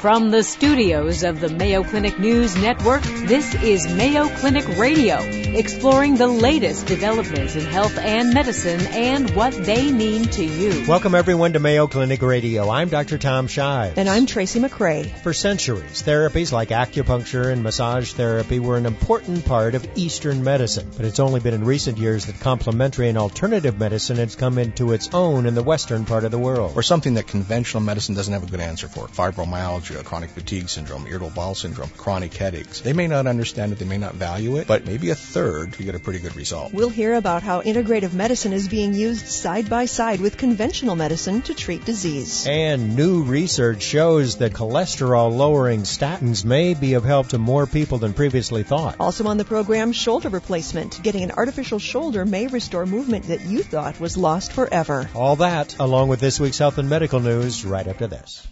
From the studios of the Mayo Clinic News Network, this is Mayo Clinic Radio, exploring the latest developments in health and medicine and what they mean to you. Welcome everyone to Mayo Clinic Radio. I'm Dr. Tom Shives. And I'm Tracy McCray. For centuries, therapies like acupuncture and massage therapy were an important part of Eastern medicine, but it's only been in recent years that complementary and alternative medicine has come into its own in the Western part of the world. Or something that conventional medicine doesn't have a good answer for. Fibromyalgia chronic fatigue syndrome, irritable bowel syndrome, chronic headaches. They may not understand it, they may not value it, but maybe a third, you get a pretty good result. We'll hear about how integrative medicine is being used side by side with conventional medicine to treat disease. And new research shows that cholesterol lowering statins may be of help to more people than previously thought. Also on the program, shoulder replacement. Getting an artificial shoulder may restore movement that you thought was lost forever. All that, along with this week's health and medical news, right after this.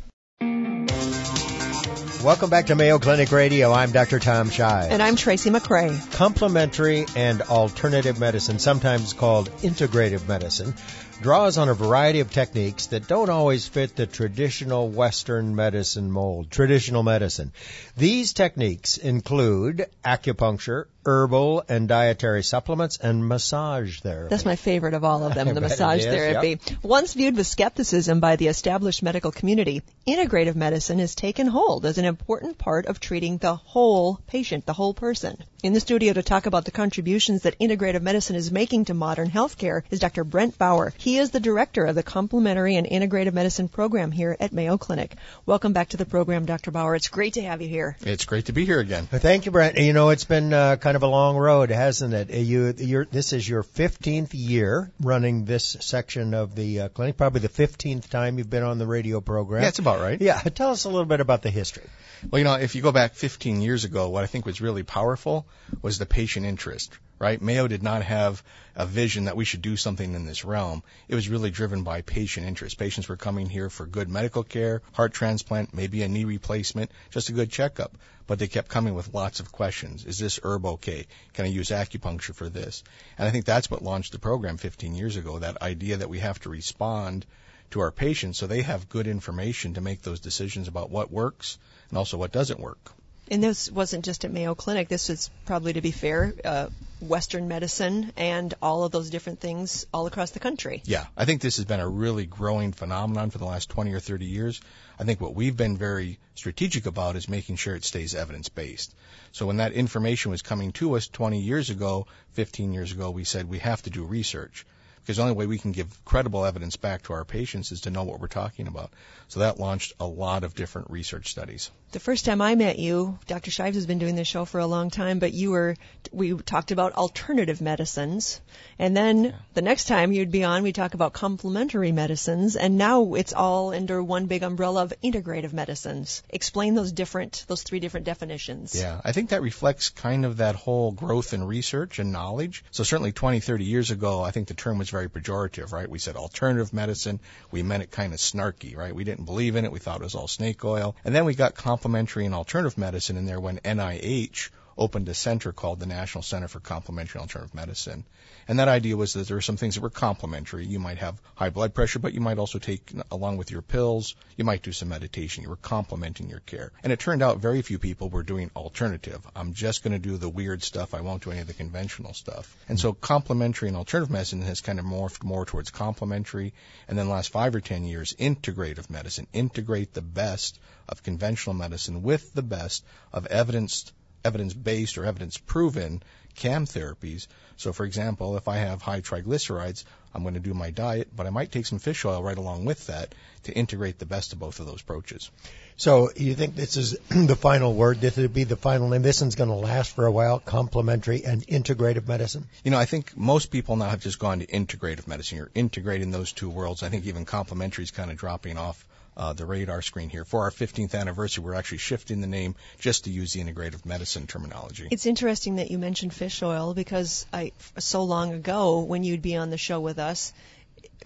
Welcome back to Mayo Clinic Radio. I'm Dr. Tom Shives. And I'm Tracy McCray. Complementary and alternative medicine, sometimes called integrative medicine, draws on a variety of techniques that don't always fit the traditional Western medicine mold, traditional medicine. These techniques include acupuncture, herbal and dietary supplements, and massage therapy. That's my favorite of all of them, the massage is, therapy. Yep. Once viewed with skepticism by the established medical community, integrative medicine has taken hold as an important part of treating the whole patient, the whole person. In the studio to talk about the contributions that integrative medicine is making to modern healthcare is Dr. Brent Bauer. He is the director of the Complementary and Integrative Medicine program here at Mayo Clinic. Welcome back to the program, Dr. Bauer. It's great to have you here. It's great to be here again. Thank you, Brent. You know, it's been uh, kind of a long road, hasn't it? You, this is your 15th year running this section of the uh, clinic, probably the 15th time you've been on the radio program. Yeah, that's about right. Yeah, tell us a little bit about the history. Well, you know, if you go back 15 years ago, what I think was really powerful was the patient interest, right? Mayo did not have a vision that we should do something in this realm. It was really driven by patient interest. Patients were coming here for good medical care, heart transplant, maybe a knee replacement, just a good checkup. But they kept coming with lots of questions. Is this herb okay? Can I use acupuncture for this? And I think that's what launched the program 15 years ago, that idea that we have to respond to our patients so they have good information to make those decisions about what works and also what doesn't work. And this wasn't just at Mayo Clinic. This is probably, to be fair, uh, Western medicine and all of those different things all across the country. Yeah, I think this has been a really growing phenomenon for the last 20 or 30 years. I think what we've been very strategic about is making sure it stays evidence based. So when that information was coming to us 20 years ago, 15 years ago, we said we have to do research because the only way we can give credible evidence back to our patients is to know what we're talking about. So that launched a lot of different research studies. The first time I met you, Dr. Shives has been doing this show for a long time, but you were, we talked about alternative medicines. And then yeah. the next time you'd be on, we talk about complementary medicines. And now it's all under one big umbrella of integrative medicines. Explain those different, those three different definitions. Yeah, I think that reflects kind of that whole growth in research and knowledge. So certainly 20, 30 years ago, I think the term was very pejorative, right? We said alternative medicine. We meant it kind of snarky, right? We didn't believe in it. We thought it was all snake oil. And then we got complementary and alternative medicine in there when NIH opened a center called the National Center for Complementary and Alternative Medicine. And that idea was that there were some things that were complementary. You might have high blood pressure, but you might also take along with your pills, you might do some meditation. You were complementing your care. And it turned out very few people were doing alternative. I'm just going to do the weird stuff. I won't do any of the conventional stuff. And so complementary and alternative medicine has kind of morphed more towards complementary. And then the last five or ten years, integrative medicine. Integrate the best of conventional medicine with the best of evidence evidence based or evidence proven CAM therapies. So, for example, if I have high triglycerides, I'm going to do my diet, but I might take some fish oil right along with that to integrate the best of both of those approaches. So, you think this is the final word? This would be the final name. This one's going to last for a while. Complementary and integrative medicine. You know, I think most people now have just gone to integrative medicine. You're integrating those two worlds. I think even complementary is kind of dropping off uh, the radar screen here. For our 15th anniversary, we're actually shifting the name just to use the integrative medicine terminology. It's interesting that you mentioned fish oil because I, so long ago when you'd be on the show with us,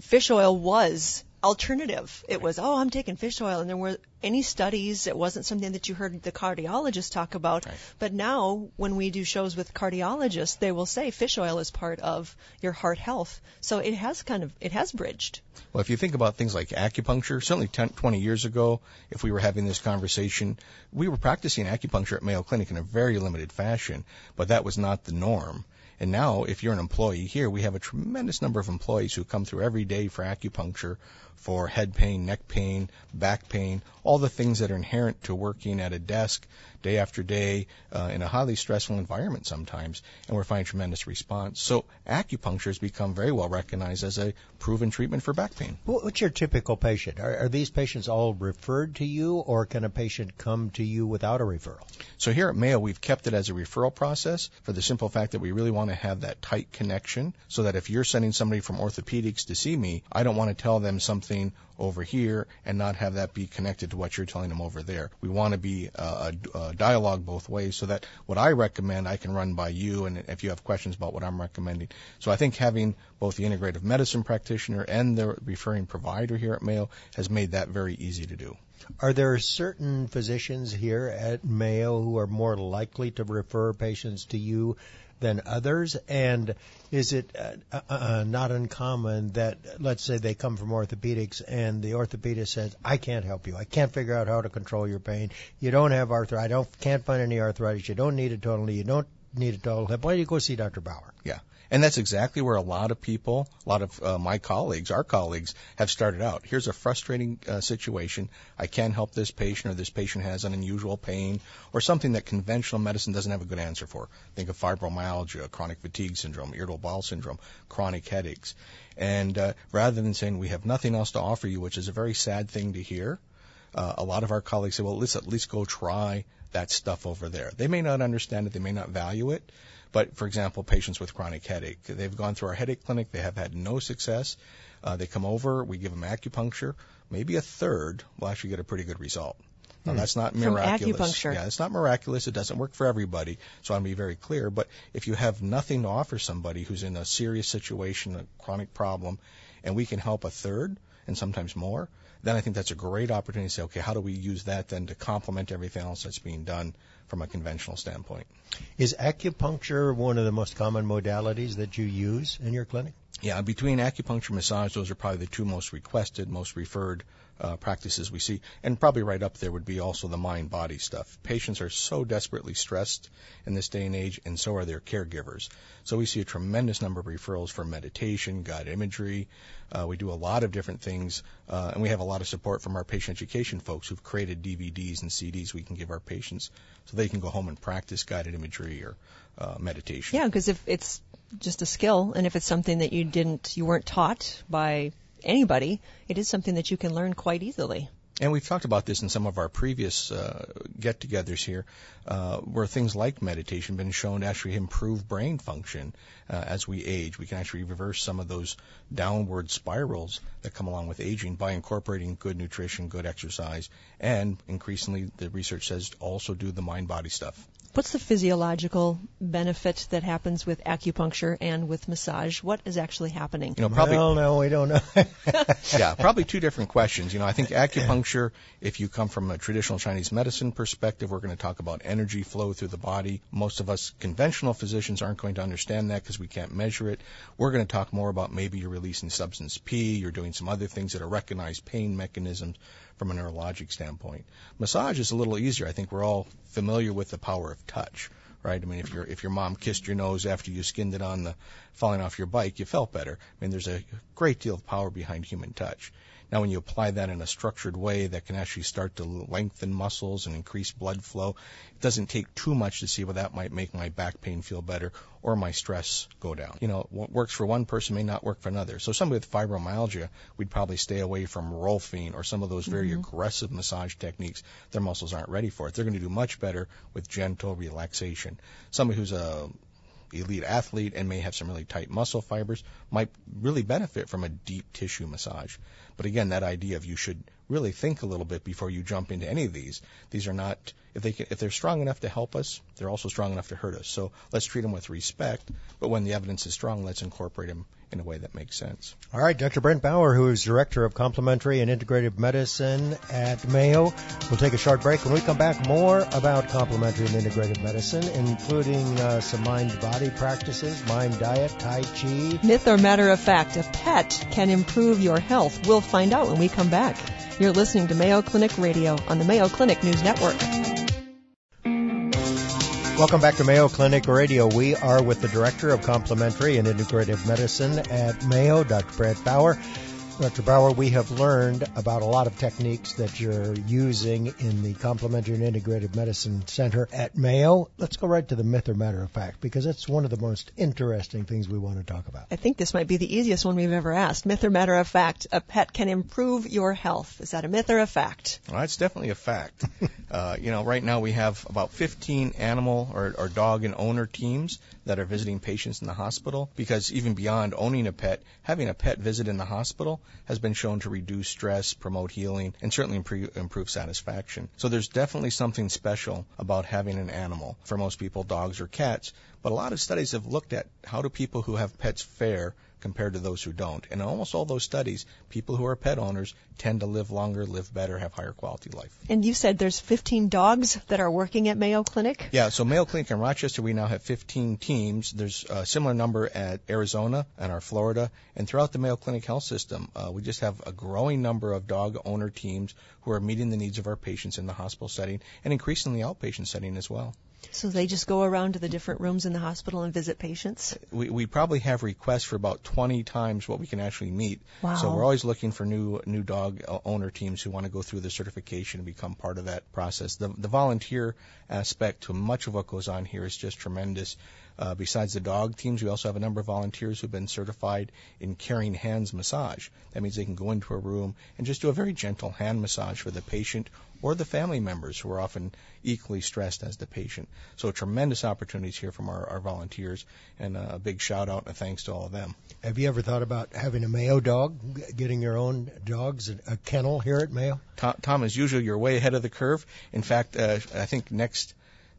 fish oil was alternative. It was, oh, I'm taking fish oil, and there were any studies. It wasn't something that you heard the cardiologist talk about. Right. But now, when we do shows with cardiologists, they will say fish oil is part of your heart health. So it has kind of it has bridged. Well, if you think about things like acupuncture, certainly 10, 20 years ago, if we were having this conversation, we were practicing acupuncture at Mayo Clinic in a very limited fashion, but that was not the norm. And now, if you're an employee here, we have a tremendous number of employees who come through every day for acupuncture for head pain, neck pain, back pain, all the things that are inherent to working at a desk day after day uh, in a highly stressful environment sometimes, and we're finding tremendous response. So acupuncture has become very well recognized as a proven treatment for back pain. What's your typical patient? Are, are these patients all referred to you, or can a patient come to you without a referral? So here at Mayo, we've kept it as a referral process for the simple fact that we really want to have that tight connection so that if you're sending somebody from orthopedics to see me, I don't want to tell them something over here and not have that be connected to what you're telling them over there. We want to be uh, a, a dialogue both ways so that what I recommend I can run by you and if you have questions about what I'm recommending. So I think having both the integrative medicine practitioner and the referring provider here at Mayo has made that very easy to do. Are there certain physicians here at Mayo who are more likely to refer patients to you than others? And is it uh, uh, uh, not uncommon that, let's say, they come from orthopedics and the orthopedist says, "I can't help you. I can't figure out how to control your pain. You don't have arthritis. I don't can't find any arthritis. You don't need it totally. You don't need a total hip. Why don't you go see Dr. Bauer?" Yeah. And that's exactly where a lot of people, a lot of uh, my colleagues, our colleagues, have started out. Here's a frustrating uh, situation. I can't help this patient, or this patient has an unusual pain, or something that conventional medicine doesn't have a good answer for. Think of fibromyalgia, chronic fatigue syndrome, irritable bowel syndrome, chronic headaches. And uh, rather than saying we have nothing else to offer you, which is a very sad thing to hear, uh, a lot of our colleagues say, well, let's at least go try that stuff over there. They may not understand it, they may not value it, but for example, patients with chronic headache, they've gone through our headache clinic, they have had no success. Uh, they come over, we give them acupuncture. Maybe a third will actually get a pretty good result. Now, Hmm. that's not From miraculous. acupuncture. Yeah, it's not miraculous. It doesn't work for everybody. So I want to be very clear. But if you have nothing to offer somebody who's in a serious situation, a chronic problem, and we can help a third and sometimes more, then I think that's a great opportunity to say, okay, how do we use that then to complement everything else that's being done from a conventional standpoint? Is acupuncture one of the most common modalities that you use in your clinic? Yeah, between acupuncture and massage, those are probably the two most requested, most referred uh, practices we see. And probably right up there would be also the mind body stuff. Patients are so desperately stressed in this day and age, and so are their caregivers. So we see a tremendous number of referrals for meditation, guided imagery. Uh, we do a lot of different things, uh, and we have a lot of support from our patient education folks who've created DVDs and CDs we can give our patients so they can go home and practice guided imagery or uh, meditation. Yeah, because if it's just a skill, and if it's something that you didn't, you weren't taught by anybody, it is something that you can learn quite easily. And we've talked about this in some of our previous uh, get-togethers here, uh, where things like meditation have been shown to actually improve brain function uh, as we age. We can actually reverse some of those downward spirals that come along with aging by incorporating good nutrition, good exercise, and increasingly the research says also do the mind-body stuff. What's the physiological benefit that happens with acupuncture and with massage? What is actually happening? You know, probably well, no, we don't know. yeah, probably two different questions. You know, I think acupuncture, if you come from a traditional Chinese medicine perspective, we're going to talk about energy flow through the body. Most of us conventional physicians aren't going to understand that because we can't measure it. We're going to talk more about maybe you're releasing substance P, you're doing some other things that are recognized pain mechanisms from a neurologic standpoint. Massage is a little easier. I think we're all familiar with the power of touch right? I mean, if your if your mom kissed your nose after you skinned it on the falling off your bike, you felt better. I mean, there's a great deal of power behind human touch. Now, when you apply that in a structured way that can actually start to lengthen muscles and increase blood flow, it doesn't take too much to see well that might make my back pain feel better or my stress go down. You know, what works for one person may not work for another. So somebody with fibromyalgia, we'd probably stay away from Rolfing or some of those very Mm-hmm. aggressive massage techniques. Their muscles aren't ready for it. They're going to do much better with gentle relaxation. Somebody who's a elite athlete and may have some really tight muscle fibers might really benefit from a deep tissue massage. But again, that idea of you should really think a little bit before you jump into any of these. These are not if they can, if they're strong enough to help us, they're also strong enough to hurt us. So let's treat them with respect. But when the evidence is strong, let's incorporate them in a way that makes sense. All right, Dr. Brent Bauer, who is director of complementary and integrative medicine at Mayo, we'll take a short break. When we come back, more about complementary and integrative medicine, including uh, some mind-body practices, mind diet, Tai Chi. Myth or matter of fact, a pet can improve your health. We'll find out when we come back. You're listening to Mayo Clinic Radio on the Mayo Clinic News Network. Welcome back to Mayo Clinic Radio. We are with the Director of Complementary and Integrative Medicine at Mayo, Dr. Brad Bauer. Dr. Bauer, we have learned about a lot of techniques that you're using in the Complementary and Integrative Medicine Center at Mayo. Let's go right to the myth or matter of fact, because that's one of the most interesting things we want to talk about. I think this might be the easiest one we've ever asked. Myth or matter of fact, a pet can improve your health. Is that a myth or a fact? Well, it's definitely a fact. uh, you know, right now we have about 15 animal or, or dog and owner teams that are visiting patients in the hospital because even beyond owning a pet, having a pet visit in the hospital has been shown to reduce stress, promote healing, and certainly improve, improve satisfaction. So there's definitely something special about having an animal. For most people, dogs or cats, but a lot of studies have looked at how do people who have pets fare compared to those who don't. And in almost all those studies, people who are pet owners tend to live longer, live better, have higher quality life. And you said there's 15 dogs that are working at Mayo Clinic? Yeah, so Mayo Clinic in Rochester, we now have 15 teams. There's a similar number at Arizona and our Florida. And throughout the Mayo Clinic health system, uh, we just have a growing number of dog owner teams who are meeting the needs of our patients in the hospital setting and increasingly outpatient setting as well. So they just go around to the different rooms in the hospital and visit patients? We, we probably have requests for about 20 times what we can actually meet. Wow. So we're always looking for new new dog uh, owner teams who want to go through the certification and become part of that process. The, the volunteer aspect to much of what goes on here is just tremendous. Uh, besides the dog teams, we also have a number of volunteers who've been certified in caring hands massage. That means they can go into a room and just do a very gentle hand massage for the patient or the family members who are often equally stressed as the patient. So tremendous opportunities here from our, our volunteers, and a big shout out and thanks to all of them. Have you ever thought about having a Mayo dog, getting your own dogs, a kennel here at Mayo? Tom, Tom as usual, you're way ahead of the curve. In fact, uh, I think next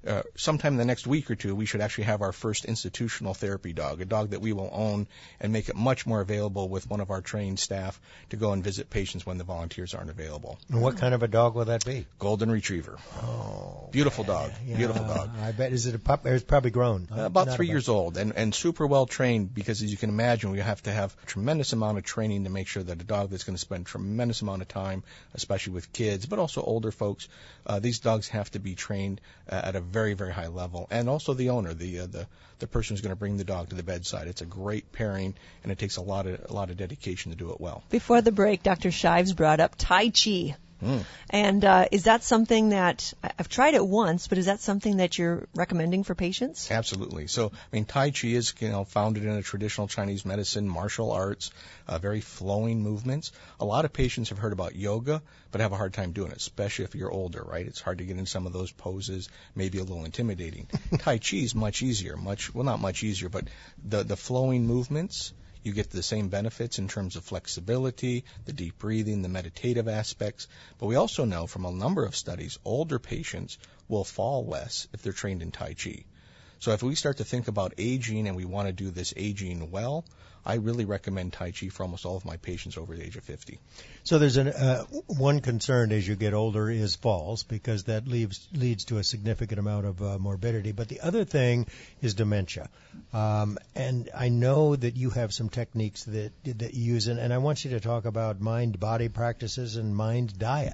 uh, sometime in the next week or two, we should actually have our first institutional therapy dog, a dog that we will own and make it much more available with one of our trained staff to go and visit patients when the volunteers aren't available. And what kind of a dog will that be? Golden Retriever. Oh, beautiful dog. Yeah, beautiful dog. I bet. Is it a pup? It's probably grown. Uh, about Not three years old, and and super well trained because as you can imagine, we have to have a tremendous amount of training to make sure that a dog that's going to spend a tremendous amount of time, especially with kids, but also older folks, uh, these dogs have to be trained uh, at a very very high level, and also the owner, the uh, the the person who's going to bring the dog to the bedside. It's a great pairing, and it takes a lot of a lot of dedication to do it well. Before the break, Dr. Shives brought up Tai Chi. Mm. And uh, is that something that I've tried it once, but is that something that you're recommending for patients? Absolutely. So, I mean, Tai Chi is you know founded in a traditional Chinese medicine, martial arts, uh, very flowing movements. A lot of patients have heard about yoga, but have a hard time doing it, especially if you're older, right? It's hard to get in some of those poses, maybe a little intimidating. tai Chi is much easier, much well, not much easier, but the the flowing movements you get the same benefits in terms of flexibility, the deep breathing, the meditative aspects. But we also know from a number of studies, older patients will fall less if they're trained in Tai Chi. So if we start to think about aging and we want to do this aging well, I really recommend Tai Chi for almost all of my patients over the age of 50. So there's an, uh, one concern as you get older is falls because that leaves, leads to a significant amount of uh, morbidity. But the other thing is dementia. Um, and I know that you have some techniques that, that you use, and, and I want you to talk about mind-body practices and mind diet.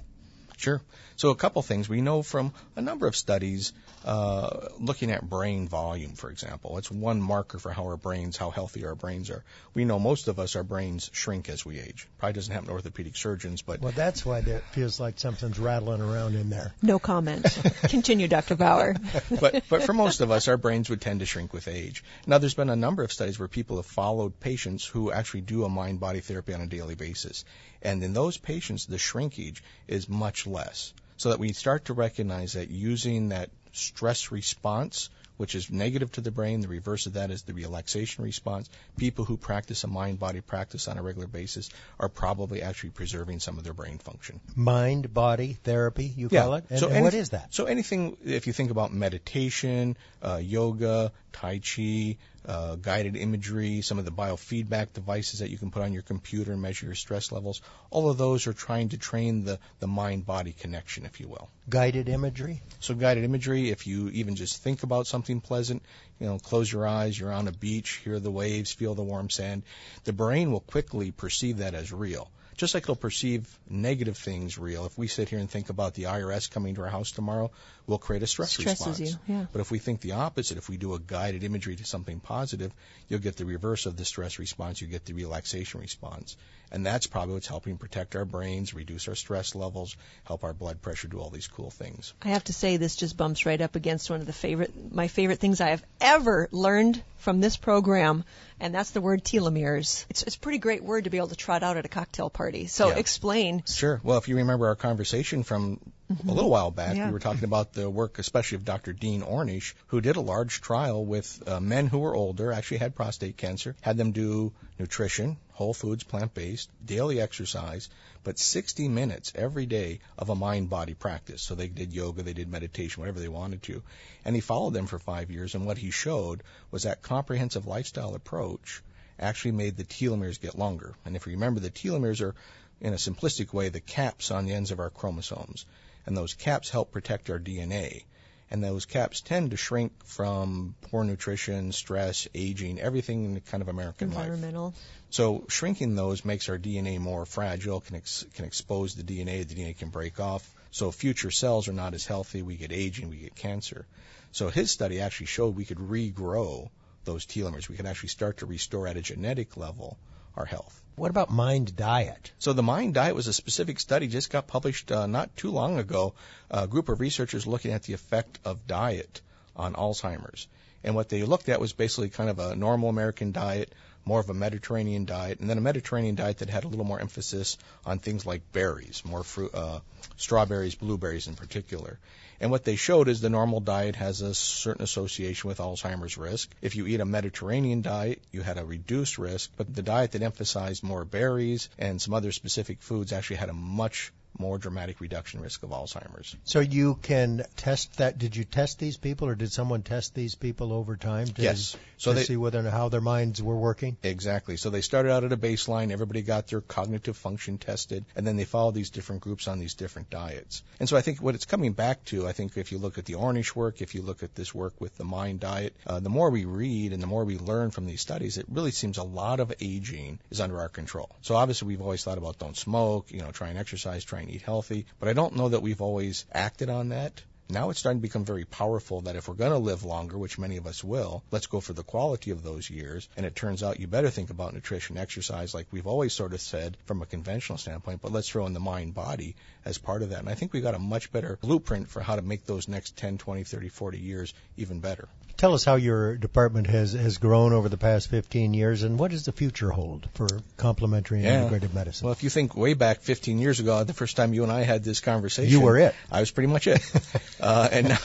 Sure. So a couple things we know from a number of studies uh, looking at brain volume, for example. It's one marker for how our brains, how healthy our brains are. We know most of us, our brains shrink as we age. Probably doesn't happen to orthopedic surgeons, but well, that's why it feels like something's rattling around in there. No comment. Continue, Dr. Bauer. but but for most of us, our brains would tend to shrink with age. Now, there's been a number of studies where people have followed patients who actually do a mind-body therapy on a daily basis, and in those patients, the shrinkage is much less. So that we start to recognize that using that stress response which is negative to the brain. The reverse of that is the relaxation response. People who practice a mind body practice on a regular basis are probably actually preserving some of their brain function. Mind body therapy, you call it? And, so and any, what is that? So anything, if you think about meditation, uh, yoga, Tai Chi, uh, guided imagery, some of the biofeedback devices that you can put on your computer and measure your stress levels. All of those are trying to train the, the mind body connection, if you will. Guided imagery? So, guided imagery, if you even just think about something pleasant, you know, close your eyes, you're on a beach, hear the waves, feel the warm sand, the brain will quickly perceive that as real just like it'll perceive negative things real. If we sit here and think about the IRS coming to our house tomorrow, we'll create a stress Stresses response. You, yeah. But if we think the opposite, if we do a guided imagery to something positive, you'll get the reverse of the stress response. You get the relaxation response. And that's probably what's helping protect our brains, reduce our stress levels, help our blood pressure, do all these cool things. I have to say this just bumps right up against one of the favorite my favorite things I have ever learned from this program, and that's the word telomeres. It's, it's a pretty great word to be able to trot out at a cocktail party. So Yeah. explain. Sure. Well, if you remember our conversation from a little while back, Yeah. we were talking about the work, especially of Dr. Dean Ornish, who did a large trial with uh, men who were older, actually had prostate cancer, had them do nutrition, whole foods, plant based, daily exercise, but 60 minutes every day of a mind body practice. So they did yoga, they did meditation, whatever they wanted to. And he followed them for five years, and what he showed was that comprehensive lifestyle approach actually made the telomeres get longer. And if you remember, the telomeres are, in a simplistic way, the caps on the ends of our chromosomes. And those caps help protect our DNA. And those caps tend to shrink from poor nutrition, stress, aging, everything in the kind of American life. Environmental. So shrinking those makes our DNA more fragile, can ex- can expose the DNA. The DNA can break off. So future cells are not as healthy. We get aging. We get cancer. So his study actually showed we could regrow those telomeres. We can actually start to restore at a genetic level our health. What about mind diet? So the Mind Diet was a specific study just got published uh, not too long ago. A group of researchers looking at the effect of diet on Alzheimer's. And what they looked at was basically kind of a normal American diet, more of a Mediterranean diet, and then a Mediterranean diet that had a little more emphasis on things like berries, more fruit, uh, strawberries, blueberries in particular. And what they showed is the normal diet has a certain association with Alzheimer's risk. If you eat a Mediterranean diet, you had a reduced risk, but the diet that emphasized more berries and some other specific foods actually had a much more dramatic reduction risk of Alzheimer's. So you can test that. Did you test these people, or did someone test these people over time to, Yes. So to they- see whether or how their minds were working? Exactly. So they started out at a baseline, everybody got their cognitive function tested, and then they followed these different groups on these different diets. And so I think what it's coming back to, I think if you look at the Ornish work, if you look at this work with the mind diet, uh, the more we read and the more we learn from these studies, it really seems a lot of aging is under our control. So obviously we've always thought about don't smoke, you know, try and exercise, try and eat healthy, but I don't know that we've always acted on that. Now it's starting to become very powerful that if we're going to live longer, which many of us will, let's go for the quality of those years. And it turns out you better think about nutrition, exercise, like we've always sort of said from a conventional standpoint, but let's throw in the mind body as part of that. And I think we've got a much better blueprint for how to make those next 10, 20, 30, 40 years even better. Tell us how your department has, has grown over the past 15 years, and what does the future hold for complementary and Yeah. integrative medicine? Well, if you think way back 15 years ago, the first time you and I had this conversation, You were it. I was pretty much it, uh, and,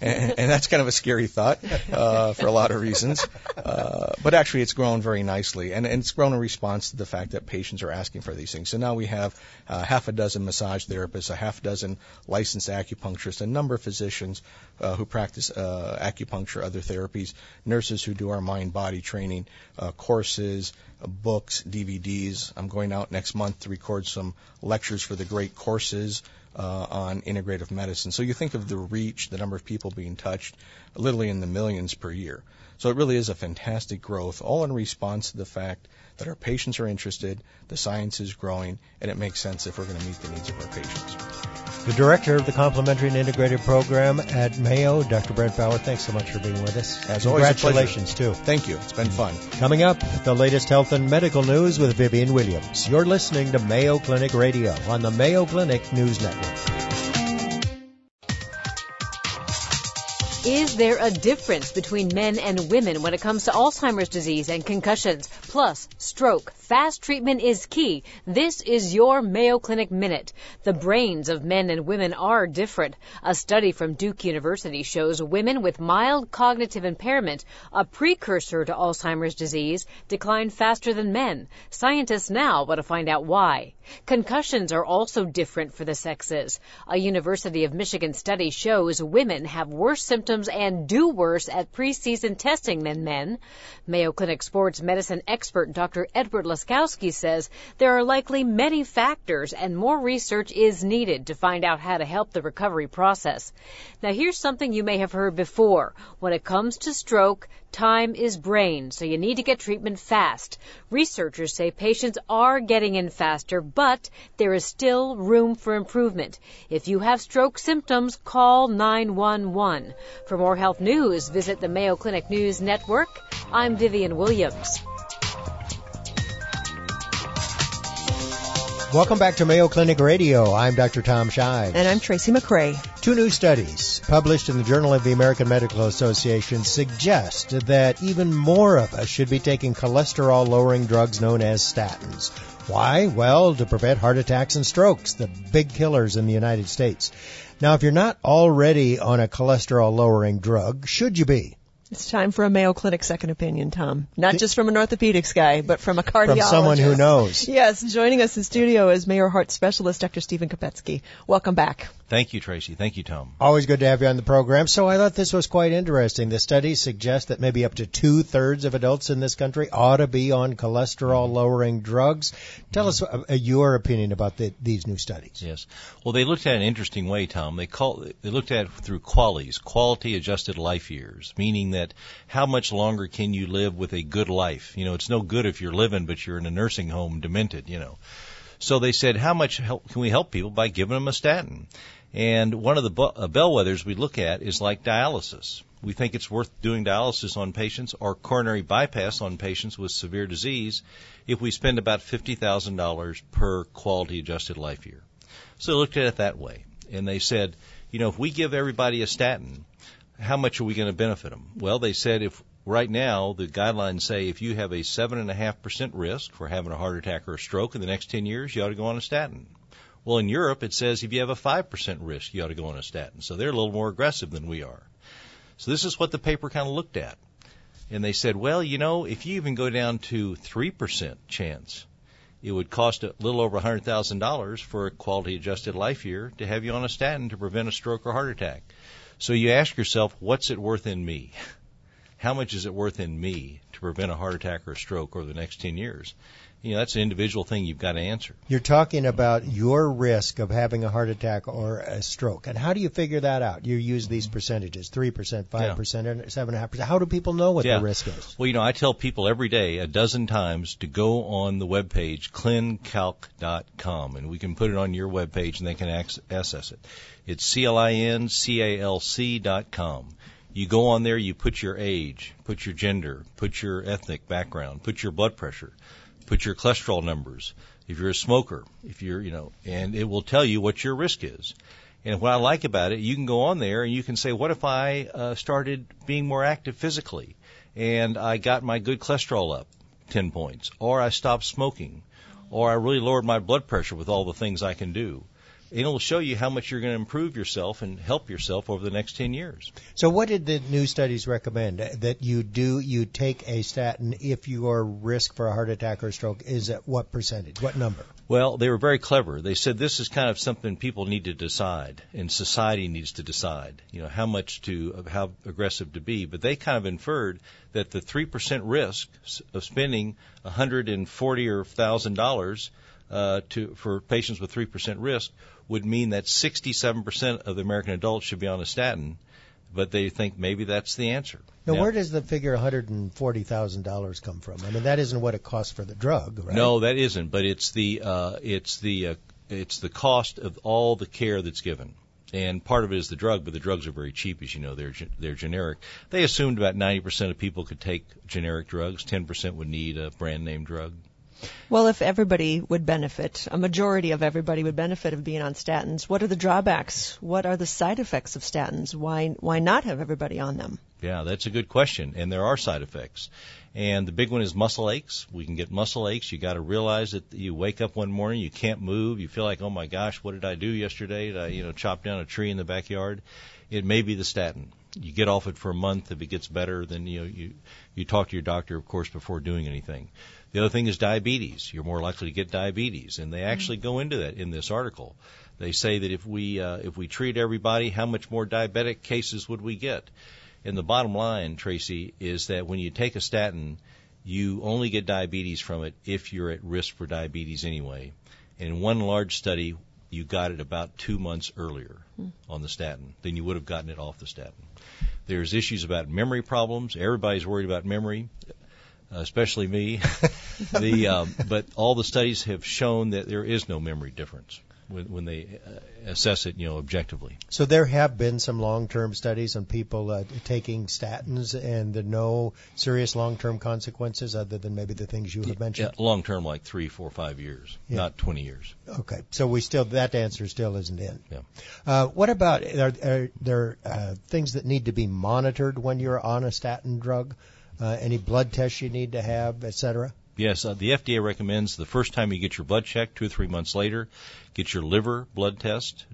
and and that's kind of a scary thought uh, for a lot of reasons. Uh, but actually, it's grown very nicely, and, and it's grown in response to the fact that patients are asking for these things. So now we have uh, half a dozen massage therapists, a half dozen licensed acupuncturists, a number of physicians uh, who practice uh, acupuncture, other therapies, nurses who do our mind-body training, uh, courses, uh, books, DVDs. I'm going out next month to record some lectures for the great courses uh, on integrative medicine. So you think of the reach, the number of people being touched, literally in the millions per year. So it really is a fantastic growth, all in response to the fact that our patients are interested, the science is growing, and it makes sense if we're going to meet the needs of our patients. The director of the Complementary and Integrative Program at Mayo, Dr. Brent Bauer, thanks so much for being with us. As always. Congratulations, too. Thank you. It's been fun. Coming up, the latest health and medical news with Vivian Williams. You're listening to Mayo Clinic Radio on the Mayo Clinic News Network. Is there a difference between men and women when it comes to Alzheimer's disease and concussions? Plus, stroke. Fast treatment is key. This is your Mayo Clinic Minute. The brains of men and women are different. A study from Duke University shows women with mild cognitive impairment, a precursor to Alzheimer's disease, decline faster than men. Scientists now want to find out why. Concussions are also different for the sexes. A University of Michigan study shows women have worse symptoms symptoms and do worse at preseason testing than men. Mayo Clinic sports medicine expert Dr. Edward Laskowski says there are likely many factors and more research is needed to find out how to help the recovery process. Now here's something you may have heard before. When it comes to stroke, Time is brain, so you need to get treatment fast. Researchers say patients are getting in faster, but there is still room for improvement. If you have stroke symptoms, call 911. For more health news, visit the Mayo Clinic News Network. I'm Vivian Williams. Welcome back to Mayo Clinic Radio. I'm Dr. Tom Shives. And I'm Tracy McCray. Two new studies published in the Journal of the American Medical Association suggest that even more of us should be taking cholesterol lowering drugs known as statins. Why? Well, to prevent heart attacks and strokes, the big killers in the United States. Now, if you're not already on a cholesterol lowering drug, should you be? It's time for a Mayo Clinic second opinion, Tom. Not just from an orthopedics guy, but from a cardiologist. From someone who knows. Yes, joining us in studio is Mayo Heart Specialist Dr. Stephen Kopecky. Welcome back. Thank you, Tracy. Thank you, Tom. Always good to have you on the program. So I thought this was quite interesting. The studies suggest that maybe up to two thirds of adults in this country ought to be on cholesterol lowering drugs. Tell us uh, your opinion about the, these new studies. Yes. Well, they looked at an interesting way, Tom. They call they looked at it through QALYs, quality adjusted life years, meaning that how much longer can you live with a good life? You know, it's no good if you're living but you're in a nursing home demented, you know. So they said, how much help can we help people by giving them a statin? And one of the uh, bellwethers we look at is like dialysis. We think it's worth doing dialysis on patients or coronary bypass on patients with severe disease if we spend about $50,000 per quality adjusted life year. So they looked at it that way. And they said, you know, if we give everybody a statin, how much are we going to benefit them? Well, they said if right now the guidelines say if you have a 7.5% risk for having a heart attack or a stroke in the next 10 years, you ought to go on a statin. Well, in Europe, it says if you have a 5% risk, you ought to go on a statin. So they're a little more aggressive than we are. So this is what the paper kind of looked at. And they said, well, you know, if you even go down to 3% chance, it would cost a little over $100,000 for a quality adjusted life year to have you on a statin to prevent a stroke or heart attack. So you ask yourself, what's it worth in me? How much is it worth in me to prevent a heart attack or a stroke over the next 10 years? You know, that's an individual thing you've got to answer. You're talking about your risk of having a heart attack or a stroke. And how do you figure that out? You use these percentages, 3%, 5%, yeah. 7.5%. How do people know what yeah. the risk is? Well, you know, I tell people every day, a dozen times, to go on the web page, clincalc.com, and we can put it on your web page and they can access it. It's C-L-I-N-C-A-L-C dot com. You go on there, you put your age, put your gender, put your ethnic background, put your blood pressure put your cholesterol numbers, if you're a smoker, if you're, you know, and it will tell you what your risk is. And what I like about it, you can go on there and you can say, what if I uh, started being more active physically and I got my good cholesterol up 10 points, or I stopped smoking, or I really lowered my blood pressure with all the things I can do it'll show you how much you're going to improve yourself and help yourself over the next 10 years. So what did the new studies recommend? That you do, you take a statin if your risk for a heart attack or stroke is at what percentage? What number? Well, they were very clever. They said this is kind of something people need to decide and society needs to decide, you know, how much to, how aggressive to be. But they kind of inferred that the 3% risk of spending 140 or $1,000 uh, to, for patients with 3% risk would mean that 67% of the American adults should be on a statin, but they think maybe that's the answer. Now, where does the figure $140,000 come from? I mean, that isn't what it costs for the drug, right? No, that isn't, but it's the uh, it's the uh, it's the cost of all the care that's given. And part of it is the drug, but the drugs are very cheap, as you know. They're they're generic. They assumed about 90% of people could take generic drugs. 10% would need a brand name drug. Well, if everybody would benefit, a majority of everybody would benefit of being on statins, what are the drawbacks? What are the side effects of statins? Why why not have everybody on them? Yeah, that's a good question, and there are side effects. And the big one is muscle aches. We can get muscle aches. You got to realize that you wake up one morning, you can't move, you feel like, oh my gosh, what did I do yesterday? Did I, you know, chop down a tree in the backyard? It may be the statin. You get off it for a month. If it gets better, then you know you you talk to your doctor, of course, before doing anything. The other thing is diabetes. You're more likely to get diabetes, and they actually go into that in this article. They say that if we uh, if we treat everybody, how much more diabetic cases would we get? And the bottom line, Tracy, is that when you take a statin, you only get diabetes from it if you're at risk for diabetes anyway. And in one large study, you got it about two months earlier mm. on the statin than you would have gotten it off the statin. There's issues about memory problems. Everybody's worried about memory, especially me. the um, but all the studies have shown that there is no memory difference when, when they uh, assess it, you know, objectively. So there have been some long-term studies on people uh, taking statins and the no serious long-term consequences other than maybe the things you have mentioned. Yeah, long-term, like three, four, five years, yeah. not 20 years. Okay, so we still that answer still isn't in. Yeah. Uh, what about are, are there uh, things that need to be monitored when you're on a statin drug? Uh, any blood tests you need to have, et cetera? Yes, uh, the FDA recommends the first time you get your blood checked, two or three months later, get your liver blood test.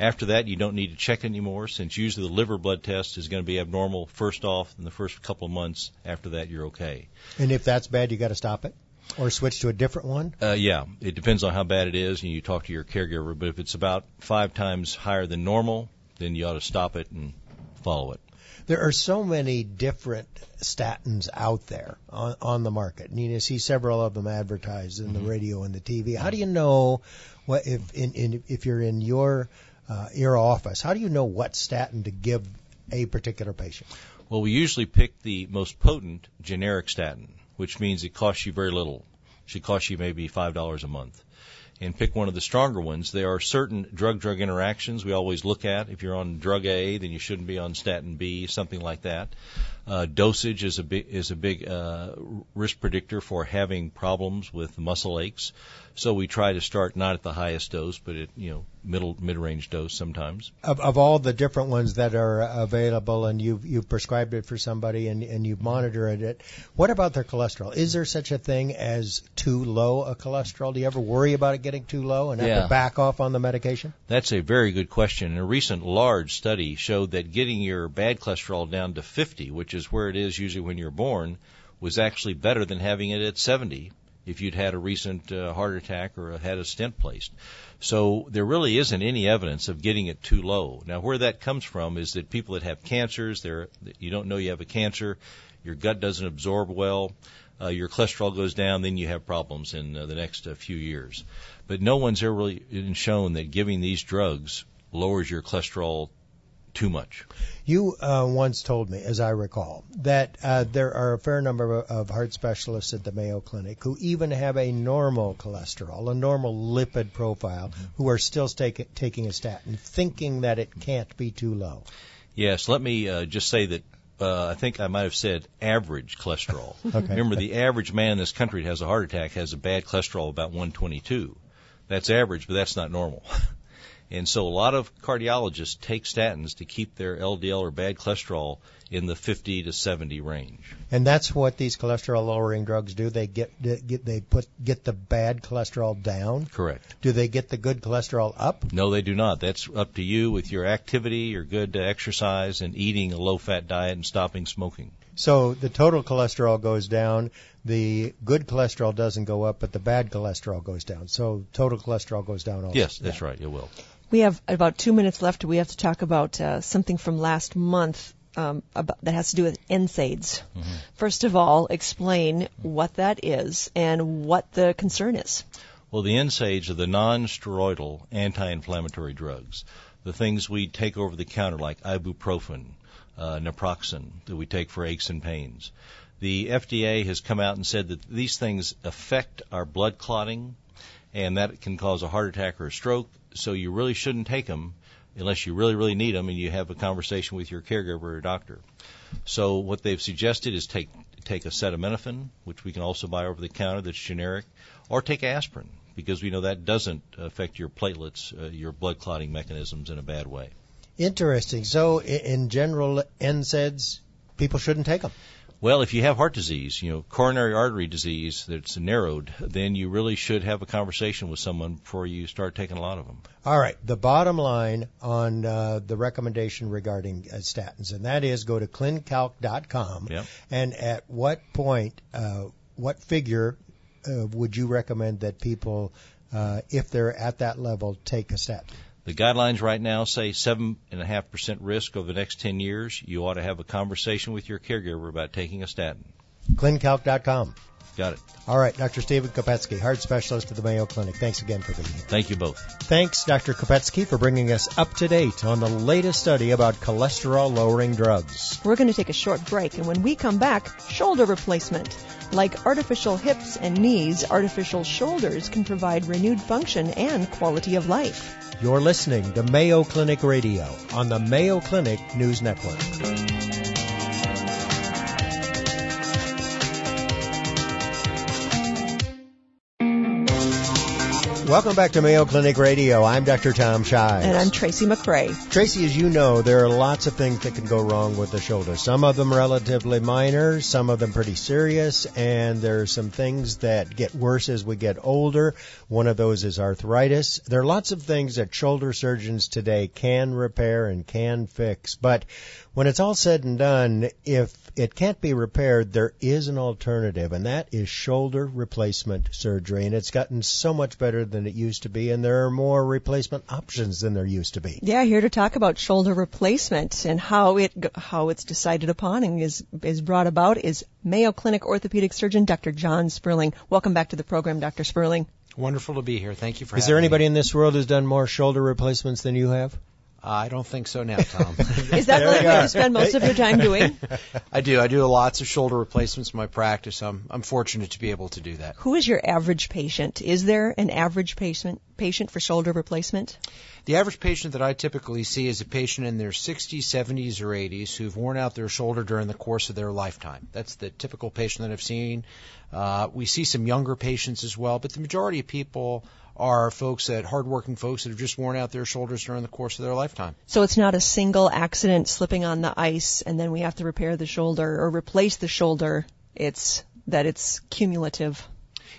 After that, you don't need to check anymore since usually the liver blood test is going to be abnormal first off in the first couple of months. After that, you're okay. And if that's bad, you got to stop it? Or switch to a different one? Uh, yeah, it depends on how bad it is, and you talk to your caregiver. But if it's about five times higher than normal, then you ought to stop it and follow it there are so many different statins out there on, on the market. And you see several of them advertised in mm-hmm. the radio and the TV. How do you know what if in, in if you're in your uh, your office? How do you know what statin to give a particular patient? Well, we usually pick the most potent generic statin, which means it costs you very little. It should cost you maybe five dollars a month and pick one of the stronger ones. There are certain drug-drug interactions we always look at. If you're on drug A, then you shouldn't be on statin B, something like that. Uh, dosage is a big is a big uh, risk predictor for having problems with muscle aches. So we try to start not at the highest dose, but at you know middle mid range dose sometimes. Of, of all the different ones that are available, and you've you've prescribed it for somebody, and and you've monitored it. What about their cholesterol? Is there such a thing as too low a cholesterol? Do you ever worry about it getting too low and have yeah. to back off on the medication? That's a very good question. A recent large study showed that getting your bad cholesterol down to 50, which is where it is usually when you're born, was actually better than having it at 70 if you'd had a recent uh, heart attack or had a stent placed. So there really isn't any evidence of getting it too low. Now, where that comes from is that people that have cancers, they're, you don't know you have a cancer, your gut doesn't absorb well, uh, your cholesterol goes down, then you have problems in uh, the next uh, few years. But no one's ever really shown that giving these drugs lowers your cholesterol too much. You uh, once told me, as I recall, that uh, there are a fair number of, of, heart specialists at the Mayo Clinic who even have a normal cholesterol, a normal lipid profile, mm-hmm. who are still taking a statin, thinking that it can't be too low. Yes, let me uh, just say that uh, I think I might have said average cholesterol. okay. Remember, the average man in this country that has a heart attack has a bad cholesterol about 122. That's average, but that's not normal. And so a lot of cardiologists take statins to keep their LDL or bad cholesterol in the 50 to 70 range. And that's what these cholesterol lowering drugs do. They get, get they put get the bad cholesterol down. Correct. Do they get the good cholesterol up? No, they do not. That's up to you with your activity, your good exercise, and eating a low-fat diet and stopping smoking. So the total cholesterol goes down. The good cholesterol doesn't go up, but the bad cholesterol goes down. So total cholesterol goes down also. Yes, that's right. It will. We have about two minutes left. We have to talk about uh, something from last month um, about, that has to do with NSAIDs. Mm-hmm. First of all, explain what that is and what the concern is. Well, the NSAIDs are the non-steroidal anti-inflammatory drugs, the things we take over the counter like ibuprofen, uh, naproxen that we take for aches and pains. The FDA has come out and said that these things affect our blood clotting, and that can cause a heart attack or a stroke so you really shouldn't take them unless you really, really need them and you have a conversation with your caregiver or doctor. So what they've suggested is take take acetaminophen, which we can also buy over the counter that's generic, or take aspirin because we know that doesn't affect your platelets, uh, your blood clotting mechanisms in a bad way. Interesting. So, in general, NSAIDs, people shouldn't take them. Well, if you have heart disease, you know, coronary artery disease that's narrowed, then you really should have a conversation with someone before you start taking a lot of them. All right. The bottom line on uh, the recommendation regarding uh, statins, and that is go to clincalc.com. Yep. And at what point, uh, what figure uh, would you recommend that people, uh, if they're at that level, take a statin? The guidelines right now say 7.5% risk over the next 10 years. You ought to have a conversation with your caregiver about taking a statin. ClinCalc.com. Got it. All right, Dr. Stephen Kopecky, heart specialist at the Mayo Clinic. Thanks again for being here. Thank you both. Thanks, Dr. Kopecky, for bringing us up to date on the latest study about cholesterol lowering drugs. We're going to take a short break, and when we come back, shoulder replacement. Like artificial hips and knees, artificial shoulders can provide renewed function and quality of life. You're listening to Mayo Clinic Radio on the Mayo Clinic News Network. Welcome back to Mayo Clinic Radio. I'm Dr. Tom Shives. And I'm Tracy McCray. Tracy, as you know, there are lots of things that can go wrong with the shoulder. Some of them relatively minor, some of them pretty serious, and there are some things that get worse as we get older. One of those is arthritis. There are lots of things that shoulder surgeons today can repair and can fix, but when it's all said and done, if it can't be repaired, there is an alternative, and that is shoulder replacement surgery. And it's gotten so much better than it used to be, and there are more replacement options than there used to be. Yeah, here to talk about shoulder replacement and how it how it's decided upon and is is brought about is Mayo Clinic orthopedic surgeon Dr. John Sperling. Welcome back to the program, Dr. Sperling. Wonderful to be here. Thank you for. Having me. Is there anybody me. in this world who's done more shoulder replacements than you have? I don't think so now, Tom. Is that what you spend most of your time doing? I do. I do lots of shoulder replacements in my practice. I'm I'm fortunate to be able to do that. Who is your average patient? Is there an average patient patient for shoulder replacement? The average patient that I typically see is a patient in their 60s, 70s, or 80s who've worn out their shoulder during the course of their lifetime. That's the typical patient that I've seen. Uh, we see some younger patients as well, but the majority of people are folks that hardworking folks that have just worn out their shoulders during the course of their lifetime. So it's not a single accident slipping on the ice and then we have to repair the shoulder or replace the shoulder. It's that it's cumulative.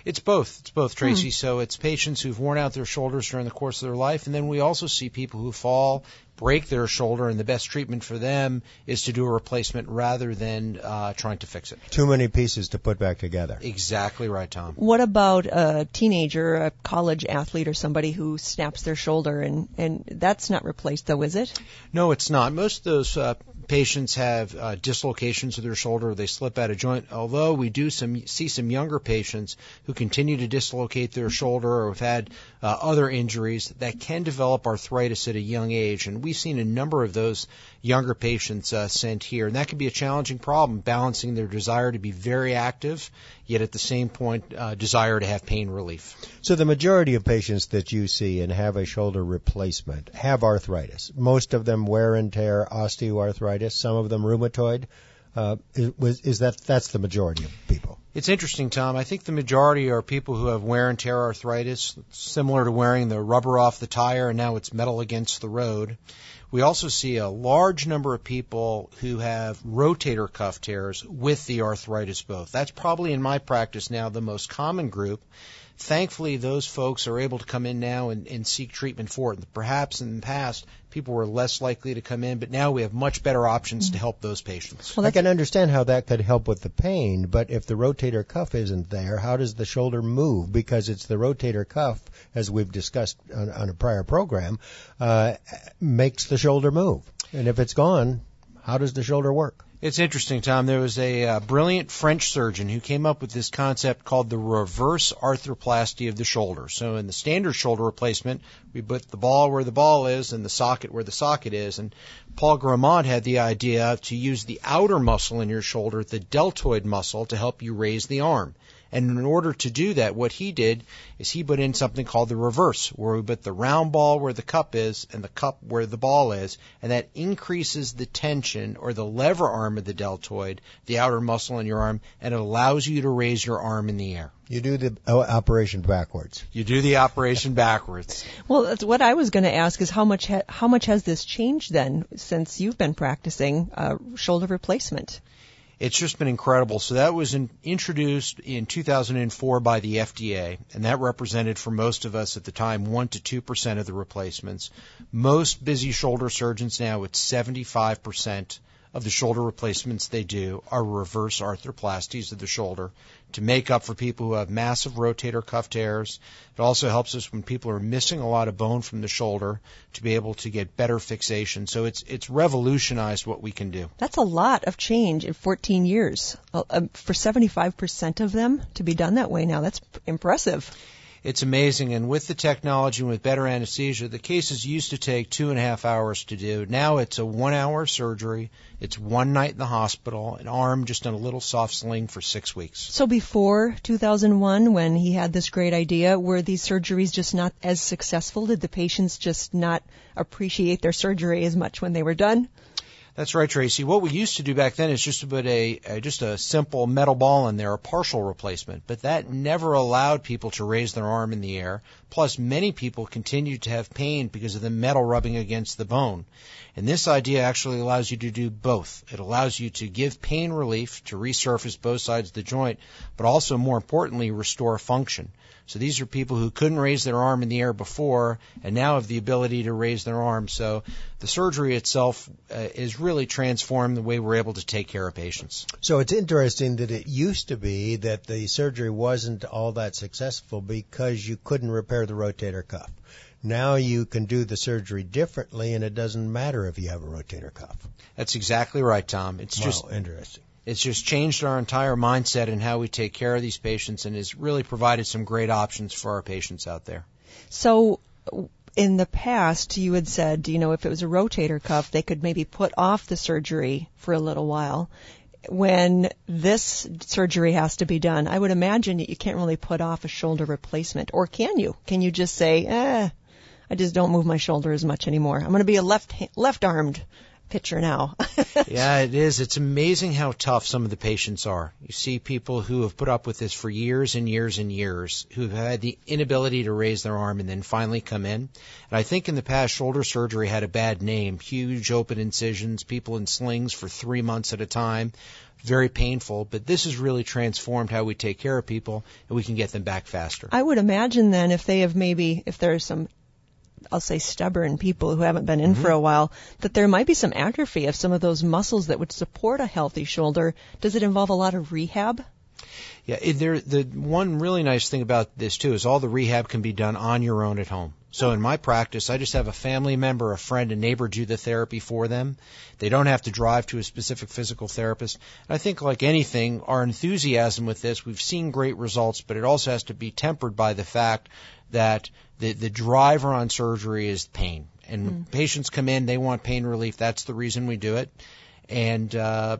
It's both. It's both, Tracy. Hmm. So it's patients who've worn out their shoulders during the course of their life, and then we also see people who fall, break their shoulder, and the best treatment for them is to do a replacement rather than uh, trying to fix it. Too many pieces to put back together. Exactly right, Tom. What about a teenager, a college athlete, or somebody who snaps their shoulder, and and that's not replaced though, is it? No, it's not. Most of those uh, patients have uh, dislocations of their shoulder, they slip out of joint. Although we do some see some younger patients who continue to dislocate their shoulder or have had uh, other injuries that can develop arthritis at a young age, and we've seen a number of those younger patients uh, sent here, and that can be a challenging problem balancing their desire to be very active, yet at the same point uh, desire to have pain relief. So the majority of patients that you see and have a shoulder replacement have arthritis. Most of them wear and tear osteoarthritis, some of them rheumatoid. Uh, is, is that that's the majority of people? It's interesting, Tom. I think the majority are people who have wear and tear arthritis, similar to wearing the rubber off the tire and now it's metal against the road. We also see a large number of people who have rotator cuff tears with the arthritis both. That's probably in my practice now the most common group. Thankfully, those folks are able to come in now and, and seek treatment for it. Perhaps in the past, people were less likely to come in, but now we have much better options to help those patients. Well, I can understand how that could help with the pain, but if the rotator cuff isn't there, how does the shoulder move? Because it's the rotator cuff, as we've discussed on, on a prior program, uh, makes the shoulder move. And if it's gone, how does the shoulder work? It's interesting, Tom. There was a uh, brilliant French surgeon who came up with this concept called the reverse arthroplasty of the shoulder. So in the standard shoulder replacement, we put the ball where the ball is and the socket where the socket is. And Paul Grammont had the idea to use the outer muscle in your shoulder, the deltoid muscle, to help you raise the arm. And in order to do that, what he did is he put in something called the reverse, where we put the round ball where the cup is and the cup where the ball is, and that increases the tension or the lever arm of the deltoid, the outer muscle in your arm, and it allows you to raise your arm in the air. You do the uh, operation backwards. You do the operation backwards. well, that's what I was going to ask is how much ha- how much has this changed then since you've been practicing uh, shoulder replacement? It's just been incredible. So that was in, introduced in 2004 by the FDA, and that represented for most of us at the time one to two percent of the replacements. Most busy shoulder surgeons now, it's 75 percent of the shoulder replacements they do are reverse arthroplasties of the shoulder to make up for people who have massive rotator cuff tears. It also helps us when people are missing a lot of bone from the shoulder to be able to get better fixation. So it's it's revolutionized what we can do. That's a lot of change in 14 years. Uh, um, for 75% of them to be done that way now, that's impressive it's amazing. And with the technology and with better anesthesia, the cases used to take two and a half hours to do. Now it's a one hour surgery. It's one night in the hospital, an arm just in a little soft sling for six weeks. So before 2001, when he had this great idea, were these surgeries just not as successful? Did the patients just not appreciate their surgery as much when they were done? That's right, Tracy. What we used to do back then is just to put a, a, just a simple metal ball in there, a partial replacement. But that never allowed people to raise their arm in the air. Plus, many people continued to have pain because of the metal rubbing against the bone. And this idea actually allows you to do both. It allows you to give pain relief to resurface both sides of the joint, but also more importantly, restore function. So these are people who couldn't raise their arm in the air before and now have the ability to raise their arm. So the surgery itself uh, is really transformed the way we're able to take care of patients. So it's interesting that it used to be that the surgery wasn't all that successful because you couldn't repair the rotator cuff. Now you can do the surgery differently and it doesn't matter if you have a rotator cuff. That's exactly right, Tom. It's wow, just interesting. It's just changed our entire mindset and how we take care of these patients and has really provided some great options for our patients out there. So, in the past, you had said, you know, if it was a rotator cuff, they could maybe put off the surgery for a little while. When this surgery has to be done, I would imagine that you can't really put off a shoulder replacement, or can you? Can you just say, eh, I just don't move my shoulder as much anymore. I'm going to be a left left armed picture now. yeah, it is. It's amazing how tough some of the patients are. You see people who have put up with this for years and years and years, who have had the inability to raise their arm and then finally come in. And I think in the past, shoulder surgery had a bad name. Huge open incisions, people in slings for three months at a time. Very painful, but this has really transformed how we take care of people and we can get them back faster. I would imagine then if they have maybe, if there's some I'll say stubborn people who haven't been in mm-hmm. for a while, that there might be some atrophy of some of those muscles that would support a healthy shoulder. Does it involve a lot of rehab? Yeah, there, the one really nice thing about this too is all the rehab can be done on your own at home. So in my practice, I just have a family member, a friend, a neighbor do the therapy for them. They don't have to drive to a specific physical therapist. And I think like anything, our enthusiasm with this, we've seen great results, but it also has to be tempered by the fact that the, the driver on surgery is pain. And mm. patients come in, they want pain relief. That's the reason we do it. And uh,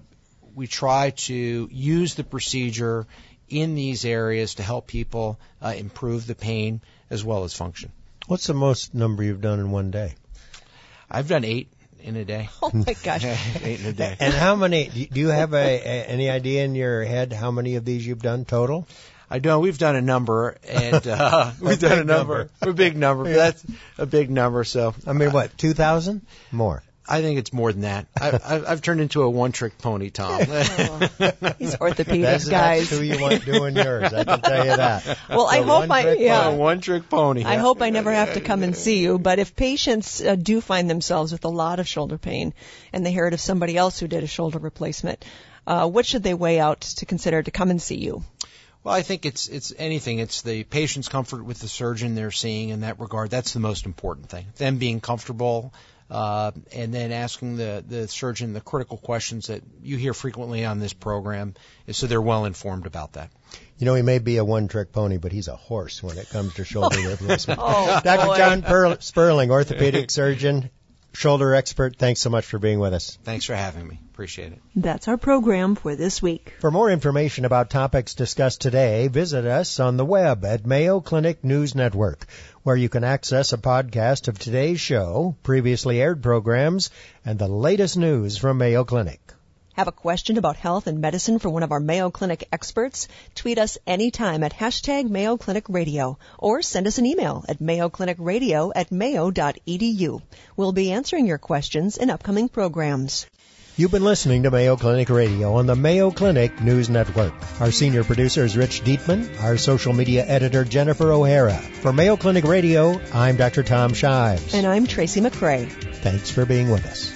we try to use the procedure in these areas to help people uh, improve the pain as well as function. What's the most number you've done in one day? I've done eight in a day. Oh my gosh, eight in a day. And how many? Do you have a, a, any idea in your head how many of these you've done total? I know we've done a number, and uh, we've done a number, number. a big number. yeah. That's a big number. So I mean, what two thousand more? I think it's more than that. I, I've turned into a one-trick pony, Tom. He's orthopedic, that's, guys. That's who you want doing yours. I can tell you that. Well, I hope I yeah one-trick pony. I hope I never have to come and see you. But if patients uh, do find themselves with a lot of shoulder pain, and they heard of somebody else who did a shoulder replacement, uh, what should they weigh out to consider to come and see you? Well, I think it's it's anything. It's the patient's comfort with the surgeon they're seeing in that regard. That's the most important thing. Them being comfortable, uh, and then asking the the surgeon the critical questions that you hear frequently on this program, so they're well informed about that. You know, he may be a one-trick pony, but he's a horse when it comes to shoulder replacement. oh, Dr. John per- Sperling, orthopedic surgeon, shoulder expert, thanks so much for being with us. Thanks for having me. Appreciate it. That's our program for this week. For more information about topics discussed today, visit us on the web at Mayo Clinic News Network, where you can access a podcast of today's show, previously aired programs, and the latest news from Mayo Clinic. Have a question about health and medicine for one of our Mayo Clinic experts? Tweet us anytime at hashtag Mayo Clinic Radio or send us an email at mayoclinicradio at mayo.edu. We'll be answering your questions in upcoming programs. You've been listening to Mayo Clinic Radio on the Mayo Clinic News Network. Our senior producer is Rich Dietman, our social media editor Jennifer O'Hara. For Mayo Clinic Radio, I'm Dr. Tom Shives. And I'm Tracy McCray. Thanks for being with us.